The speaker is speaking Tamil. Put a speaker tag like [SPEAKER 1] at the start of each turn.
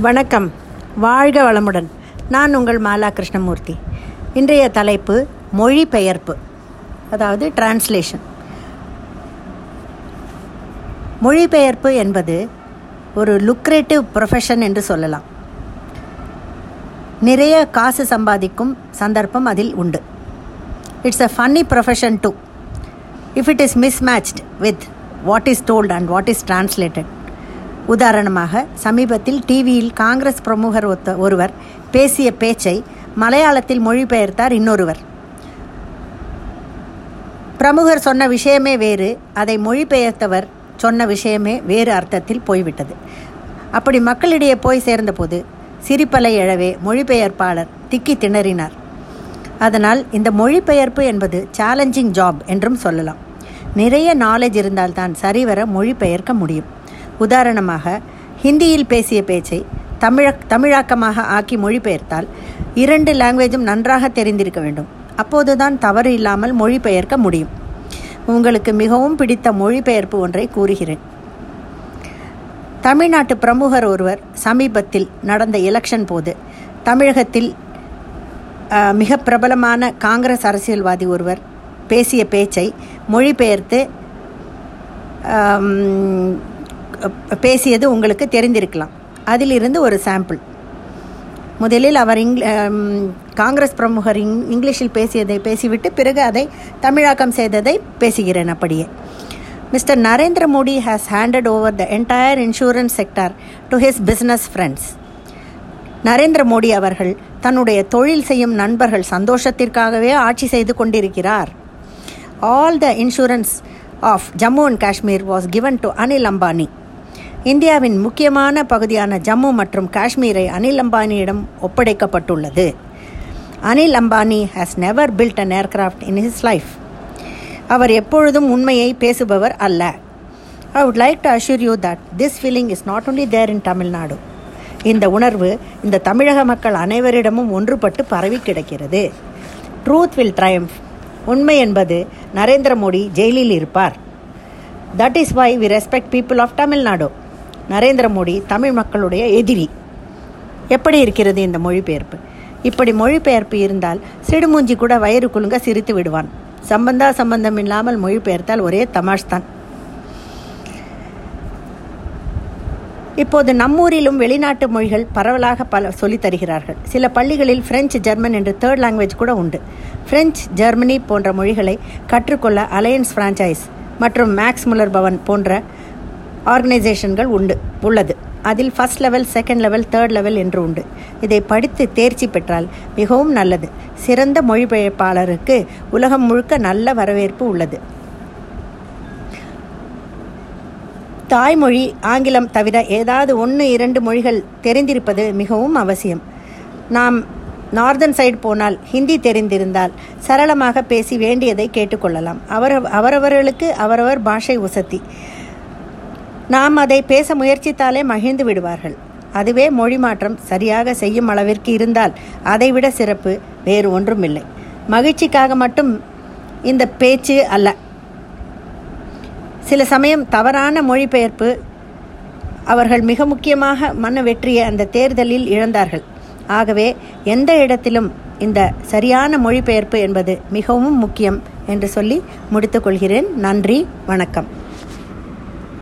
[SPEAKER 1] வணக்கம். வாழ்க வளமுடன். நான் உங்கள் மாலா கிருஷ்ணமூர்த்தி. இன்றைய தலைப்பு மொழிபெயர்ப்பு அதாவது டிரான்ஸ்லேஷன் மொழிபெயர்ப்பு என்பது ஒரு லுக்ரேட்டிவ் ப்ரொஃபஷன் என்று சொல்லலாம். நிறைய காசு சம்பாதிக்கும் சந்தர்ப்பம் அதில் உண்டு. It's a funny profession too if it is mismatched with what is told and what is translated உதாரணமாக சமீபத்தில் டிவியில் காங்கிரஸ் பிரமுகர் ஒத்த ஒருவர் பேசிய பேச்சை மலையாளத்தில் மொழிபெயர்த்தார் இன்னொருவர். பிரமுகர் சொன்ன விஷயமே வேறு அதை மொழிபெயர்த்தவர் சொன்ன விஷயமே வேறு அர்த்தத்தில் போய்விட்டது. அப்படி மக்களிடையே போய் சேர்ந்தபோது சிரிப்பலை எழவே மொழிபெயர்ப்பாளர் திக்கி திணறினார். அதனால் இந்த மொழிபெயர்ப்பு என்பது சேலஞ்சிங் ஜாப் என்றும் சொல்லலாம். நிறைய நாலேஜ் இருந்தால்தான் சரிவர மொழிபெயர்க்க முடியும். உதாரணமாக ஹிந்தியில் பேசிய பேச்சை தமிழ தமிழாக்கமாக ஆக்கி மொழிபெயர்த்தால் இரண்டு லாங்குவேஜும் நன்றாக தெரிந்திருக்க வேண்டும். அப்போதுதான் தவறு இல்லாமல் மொழிபெயர்க்க முடியும். உங்களுக்கு மிகவும் பிடித்த மொழிபெயர்ப்பு ஒன்றை கூறுகிறேன். தமிழ்நாட்டு பிரமுகர் ஒருவர் சமீபத்தில் நடந்த எலெக்ஷன் போது தமிழகத்தில் மிக பிரபலமான காங்கிரஸ் அரசியல்வாதி ஒருவர் பேசிய பேச்சை மொழிபெயர்த்து பேசியது உங்களுக்கு தெரிந்திருக்கலாம். அதிலிருந்து ஒரு சாம்பிள் முதலில் அவர் இங் காங்கிரஸ் பிரமுகர் இங் இங்கிலீஷில் பேசியதை பேசிவிட்டு பிறகு அதை தமிழாக்கம் செய்ததை பேசுகிறேன் அப்படியே. Mister Narendra Modi has handed over the entire insurance sector to his business friends Narendra Modi அவர்கள் தன்னுடைய தொழில் செய்யும் நண்பர்கள் சந்தோஷத்திற்காகவே ஆட்சி செய்து கொண்டிருக்கிறார். All the insurance of Jammu and Kashmir was given to Anil Ambani இந்தியாவின் முக்கியமான பகுதியான ஜம்மு மற்றும் காஷ்மீரை அனில் அம்பானியிடம் ஒப்படைக்கப்பட்டுள்ளது. Anil Ambani has never built an aircraft in his life அவர் எப்பொழுதும் உண்மையை பேசுபவர் அல்ல. I would like to assure you that this feeling is not only there in Tamil Nadu இந்த உணர்வு இந்த தமிழக மக்கள் அனைவரிடமும் ஒன்றுபட்டு பரவி கிடக்கிறது. ட்ரூத் வில் ட்ரையம்ஃப் உண்மை என்பது நரேந்திர மோடி ஜெயிலில் இருப்பார். That is why we respect people of Tamil Nadu Narendra Modi Tamil மக்களுடைய எதிரி. எப்படி இருக்கிறது இந்த மொழிபெயர்ப்பு? இப்படி மொழிபெயர்ப்பு இருந்தால் சிடுமூஞ்சி கூட வயிறு குலுங்க சிரித்து விடுவான். சம்பந்தா சம்பந்தம் இல்லாமல் மொழிபெயர்த்தால் ஒரே தமாஷ் தான் இப்போது நம்மூரிலும் வெளிநாட்டு மொழிகள் பரவலாக பல சொல்லித் தருகிறார்கள். சில பள்ளிகளில் பிரெஞ்சு ஜெர்மன் என்று தேர்ட் லாங்குவேஜ் கூட உண்டு. பிரெஞ்சு ஜெர்மனி போன்ற மொழிகளை கற்றுக்கொள்ள அலையன்ஸ் பிரான்ச்சைஸ் மற்றும் மேக்ஸ் முலர் பவன் போன்ற ஆர்கனைசேஷன்கள் உண்டு உள்ளது. அதில் first level second level third level என்று உண்டு. இதை படித்து தேர்ச்சி பெற்றால் மிகவும் நல்லது. சிறந்த மொழிபெயர்ப்பாளருக்கு உலகம் முழுக்க நல்ல வரவேற்பு உள்ளது. தாய்மொழி ஆங்கிலம் தவிர ஏதாவது ஒன்று இரண்டு மொழிகள் தெரிந்திருப்பது மிகவும் அவசியம். நாம் நார்தன் சைடு போனால் ஹிந்தி தெரிந்திருந்தால் சரளமாக பேசி வேண்டியதை கேட்டுக்கொள்ளலாம். அவர் அவரவர்களுக்கு அவரவர் பாஷை உசத்தி நாம் அதை பேச முயற்சித்தாலே மகிழ்ந்து விடுவார்கள். அதுவே மொழி மாற்றம் சரியாக செய்யும் அளவிற்கு இருந்தால் அதைவிட சிறப்பு வேறு ஒன்றும் இல்லை மகிழ்ச்சிக்காக மட்டும் இந்த பேச்சு அல்ல. சில சமயம் தவறான மொழிபெயர்ப்பு அவர்கள் மிக முக்கியமாக மன வெற்றியை அந்த தேர்தலில் இழந்தார்கள். ஆகவே எந்த இடத்திலும் இந்த சரியான மொழிபெயர்ப்பு என்பது மிகவும் முக்கியம் என்று சொல்லி முடித்துக்கொள்கிறேன் நன்றி வணக்கம்.